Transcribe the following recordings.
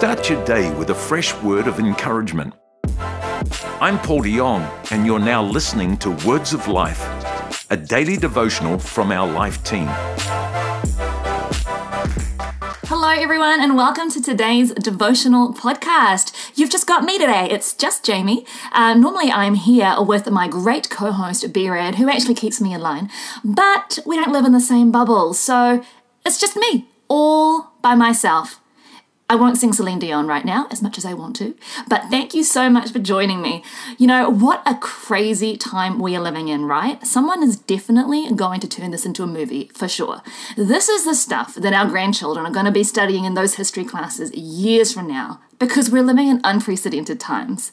Start your day with a fresh word of encouragement. I'm Paul de Jong, and you're now listening to Words of Life, a daily devotional from our life team. Hello, everyone, and welcome to today's devotional podcast. You've just got me today. It's just Jamie. Uh, normally, I'm here with my great co host, B who actually keeps me in line, but we don't live in the same bubble, so it's just me, all by myself. I won't sing Celine Dion right now as much as I want to, but thank you so much for joining me. You know, what a crazy time we are living in, right? Someone is definitely going to turn this into a movie for sure. This is the stuff that our grandchildren are going to be studying in those history classes years from now because we're living in unprecedented times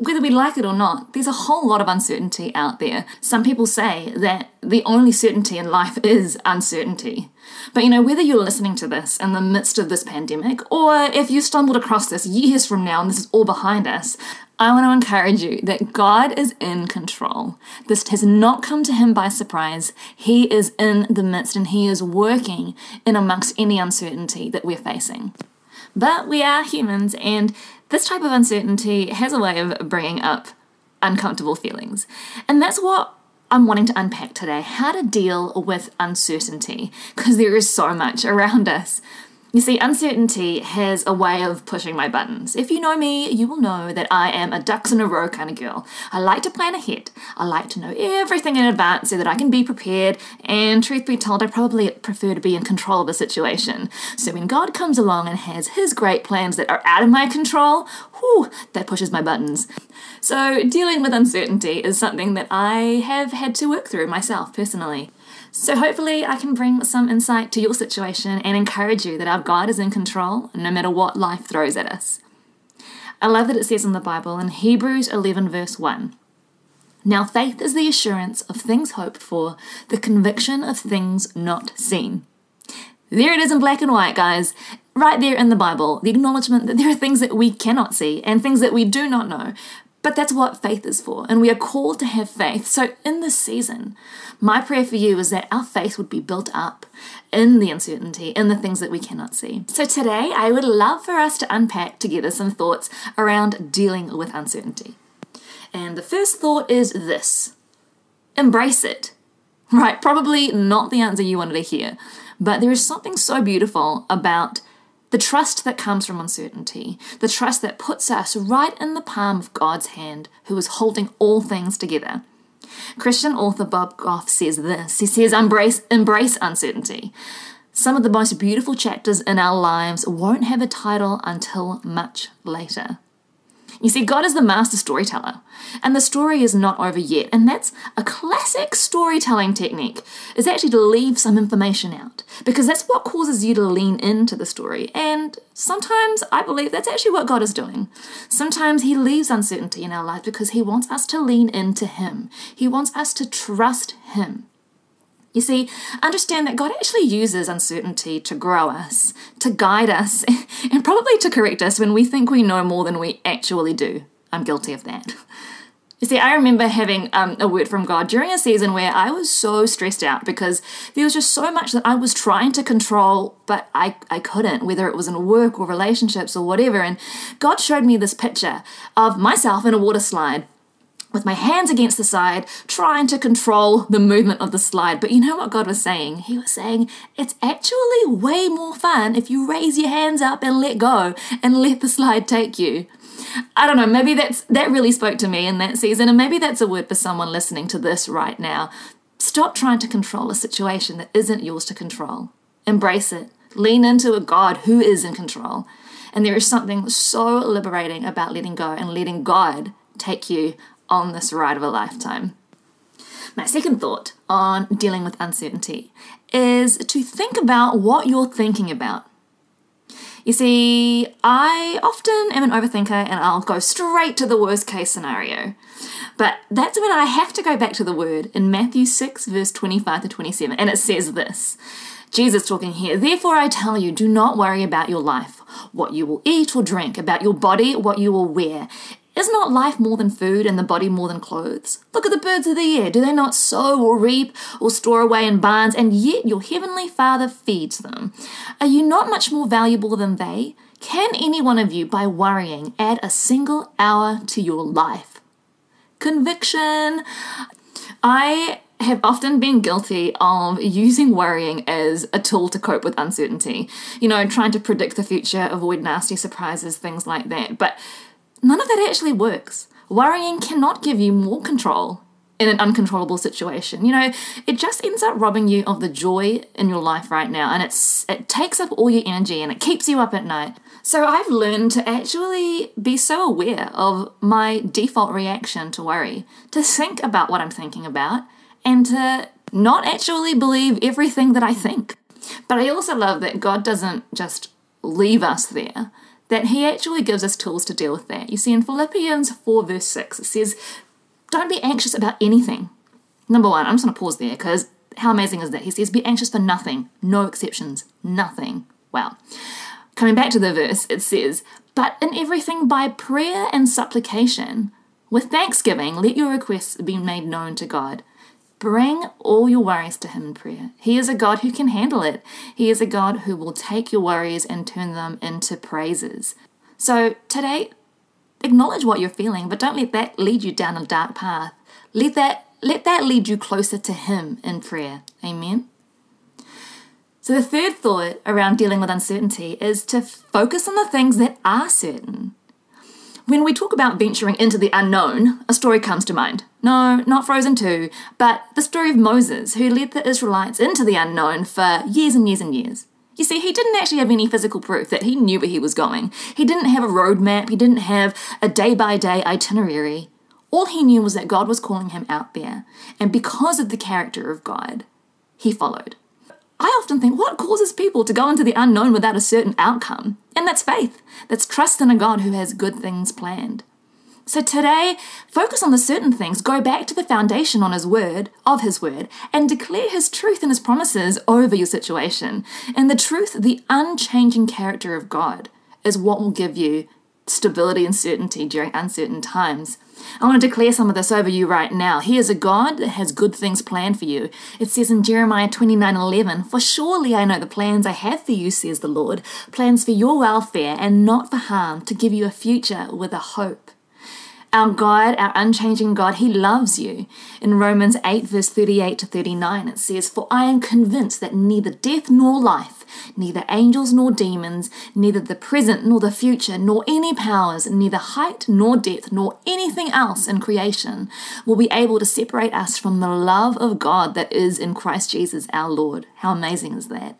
whether we like it or not, there's a whole lot of uncertainty out there. Some people say that the only certainty in life is uncertainty. But you know, whether you're listening to this in the midst of this pandemic, or if you stumbled across this years from now and this is all behind us, I want to encourage you that God is in control. This has not come to him by surprise. He is in the midst and he is working in amongst any uncertainty that we're facing. But we are humans, and this type of uncertainty has a way of bringing up uncomfortable feelings. And that's what I'm wanting to unpack today how to deal with uncertainty, because there is so much around us. You see, uncertainty has a way of pushing my buttons. If you know me, you will know that I am a ducks in a row kind of girl. I like to plan ahead. I like to know everything in advance so that I can be prepared. And truth be told, I probably prefer to be in control of a situation. So when God comes along and has his great plans that are out of my control, whew, that pushes my buttons. So dealing with uncertainty is something that I have had to work through myself personally. So, hopefully, I can bring some insight to your situation and encourage you that our God is in control no matter what life throws at us. I love that it says in the Bible in Hebrews 11, verse 1 Now faith is the assurance of things hoped for, the conviction of things not seen. There it is in black and white, guys. Right there in the Bible, the acknowledgement that there are things that we cannot see and things that we do not know, but that's what faith is for, and we are called to have faith. So, in this season, my prayer for you is that our faith would be built up in the uncertainty, in the things that we cannot see. So, today, I would love for us to unpack together some thoughts around dealing with uncertainty. And the first thought is this embrace it. Right, probably not the answer you wanted to hear, but there is something so beautiful about the trust that comes from uncertainty, the trust that puts us right in the palm of God's hand, who is holding all things together. Christian author Bob Goff says this. He says, embrace, embrace uncertainty. Some of the most beautiful chapters in our lives won't have a title until much later. You see, God is the master storyteller, and the story is not over yet. And that's a classic storytelling technique, is actually to leave some information out, because that's what causes you to lean into the story. And sometimes I believe that's actually what God is doing. Sometimes He leaves uncertainty in our life because He wants us to lean into Him, He wants us to trust Him. You see, understand that God actually uses uncertainty to grow us, to guide us, and probably to correct us when we think we know more than we actually do. I'm guilty of that. You see, I remember having um, a word from God during a season where I was so stressed out because there was just so much that I was trying to control, but I, I couldn't, whether it was in work or relationships or whatever. And God showed me this picture of myself in a water slide with my hands against the side, trying to control the movement of the slide. But you know what God was saying? He was saying it's actually way more fun if you raise your hands up and let go and let the slide take you. I don't know, maybe that's that really spoke to me in that season, and maybe that's a word for someone listening to this right now. Stop trying to control a situation that isn't yours to control. Embrace it. Lean into a God who is in control. And there is something so liberating about letting go and letting God take you on this ride of a lifetime. My second thought on dealing with uncertainty is to think about what you're thinking about. You see, I often am an overthinker and I'll go straight to the worst case scenario. But that's when I have to go back to the word in Matthew 6, verse 25 to 27, and it says this Jesus talking here, therefore I tell you, do not worry about your life, what you will eat or drink, about your body, what you will wear. Is not life more than food and the body more than clothes? Look at the birds of the air. Do they not sow or reap or store away in barns, and yet your heavenly Father feeds them? Are you not much more valuable than they? Can any one of you, by worrying, add a single hour to your life? Conviction. I have often been guilty of using worrying as a tool to cope with uncertainty. You know, trying to predict the future, avoid nasty surprises, things like that. But none of that actually works. Worrying cannot give you more control in an uncontrollable situation. You know, it just ends up robbing you of the joy in your life right now and it's it takes up all your energy and it keeps you up at night. So I've learned to actually be so aware of my default reaction to worry, to think about what I'm thinking about and to not actually believe everything that I think. But I also love that God doesn't just leave us there, that He actually gives us tools to deal with that. You see, in Philippians 4, verse 6, it says, Don't be anxious about anything. Number one, I'm just going to pause there because how amazing is that? He says, Be anxious for nothing, no exceptions, nothing. Wow. Coming back to the verse, it says, But in everything by prayer and supplication, with thanksgiving, let your requests be made known to God. Bring all your worries to Him in prayer. He is a God who can handle it. He is a God who will take your worries and turn them into praises. So today, acknowledge what you're feeling, but don't let that lead you down a dark path. Let that let that lead you closer to Him in prayer. Amen. So the third thought around dealing with uncertainty is to focus on the things that are certain. When we talk about venturing into the unknown, a story comes to mind. No, not Frozen 2, but the story of Moses, who led the Israelites into the unknown for years and years and years. You see, he didn't actually have any physical proof that he knew where he was going. He didn't have a roadmap, he didn't have a day by day itinerary. All he knew was that God was calling him out there, and because of the character of God, he followed. I often think, what causes people to go into the unknown without a certain outcome? And that's faith. That's trust in a God who has good things planned. So today, focus on the certain things, go back to the foundation on his word, of his word, and declare his truth and his promises over your situation. And the truth, the unchanging character of God, is what will give you stability and certainty during uncertain times. I want to declare some of this over you right now. He is a God that has good things planned for you. It says in Jeremiah 29 11, For surely I know the plans I have for you, says the Lord, plans for your welfare and not for harm, to give you a future with a hope. Our God, our unchanging God, He loves you. In Romans 8, verse 38 to 39, it says, For I am convinced that neither death nor life, neither angels nor demons, neither the present nor the future, nor any powers, neither height nor depth, nor anything else in creation will be able to separate us from the love of God that is in Christ Jesus our Lord. How amazing is that?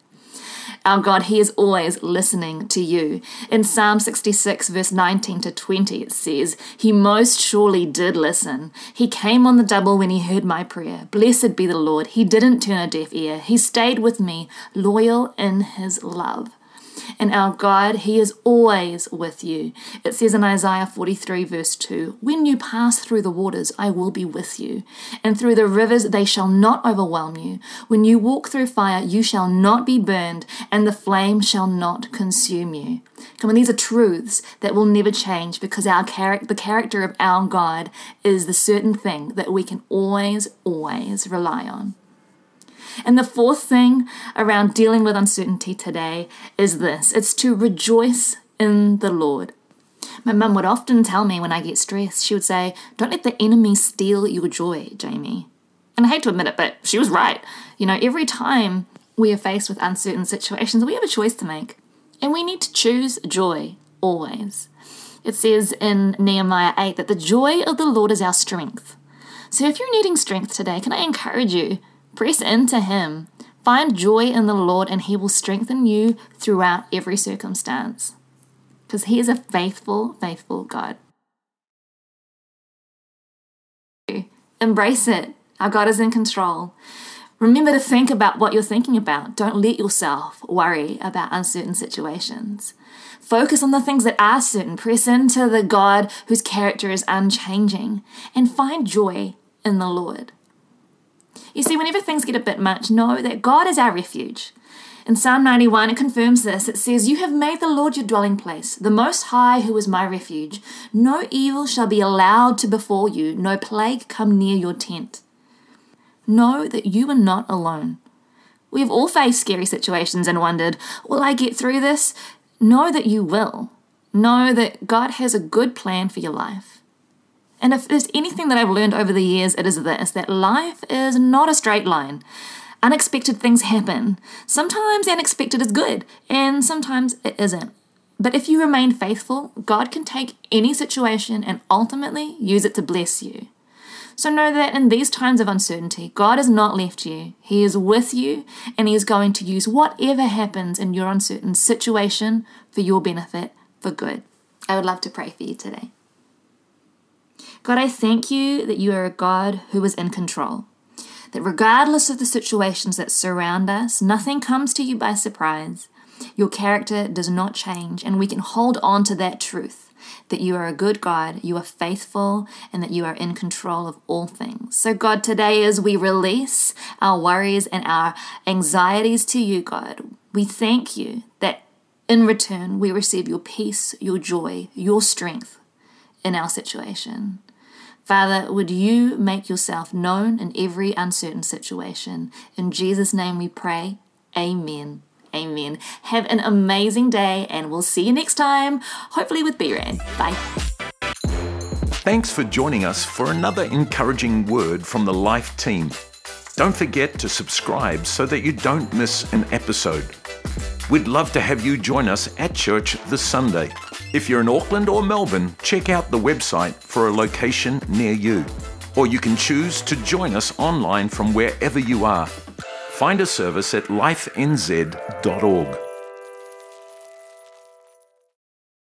Our God, He is always listening to you. In Psalm 66, verse 19 to 20, it says, He most surely did listen. He came on the double when He heard my prayer. Blessed be the Lord. He didn't turn a deaf ear. He stayed with me, loyal in His love. And our God, He is always with you. It says in Isaiah 43, verse 2 When you pass through the waters, I will be with you, and through the rivers, they shall not overwhelm you. When you walk through fire, you shall not be burned, and the flame shall not consume you. Come on, these are truths that will never change because our char- the character of our God is the certain thing that we can always, always rely on. And the fourth thing around dealing with uncertainty today is this it's to rejoice in the Lord. My mum would often tell me when I get stressed, she would say, Don't let the enemy steal your joy, Jamie. And I hate to admit it, but she was right. You know, every time we are faced with uncertain situations, we have a choice to make. And we need to choose joy always. It says in Nehemiah 8 that the joy of the Lord is our strength. So if you're needing strength today, can I encourage you Press into Him. Find joy in the Lord, and He will strengthen you throughout every circumstance. Because He is a faithful, faithful God. Embrace it. Our God is in control. Remember to think about what you're thinking about. Don't let yourself worry about uncertain situations. Focus on the things that are certain. Press into the God whose character is unchanging and find joy in the Lord. You see, whenever things get a bit much, know that God is our refuge. In Psalm 91, it confirms this. It says, You have made the Lord your dwelling place, the Most High, who is my refuge. No evil shall be allowed to befall you, no plague come near your tent. Know that you are not alone. We have all faced scary situations and wondered, Will I get through this? know that you will. Know that God has a good plan for your life. And if there's anything that I've learned over the years, it is this that life is not a straight line. Unexpected things happen. Sometimes unexpected is good, and sometimes it isn't. But if you remain faithful, God can take any situation and ultimately use it to bless you. So know that in these times of uncertainty, God has not left you. He is with you and He is going to use whatever happens in your uncertain situation for your benefit, for good. I would love to pray for you today. God, I thank you that you are a God who is in control. That regardless of the situations that surround us, nothing comes to you by surprise. Your character does not change, and we can hold on to that truth that you are a good God, you are faithful, and that you are in control of all things. So, God, today as we release our worries and our anxieties to you, God, we thank you that in return we receive your peace, your joy, your strength in our situation. Father, would you make yourself known in every uncertain situation? In Jesus' name we pray. Amen. Amen. Have an amazing day, and we'll see you next time, hopefully with B-Rad. Bye. Thanks for joining us for another encouraging word from the Life team. Don't forget to subscribe so that you don't miss an episode. We'd love to have you join us at church this Sunday. If you're in Auckland or Melbourne, check out the website for a location near you. Or you can choose to join us online from wherever you are. Find a service at lifenz.org.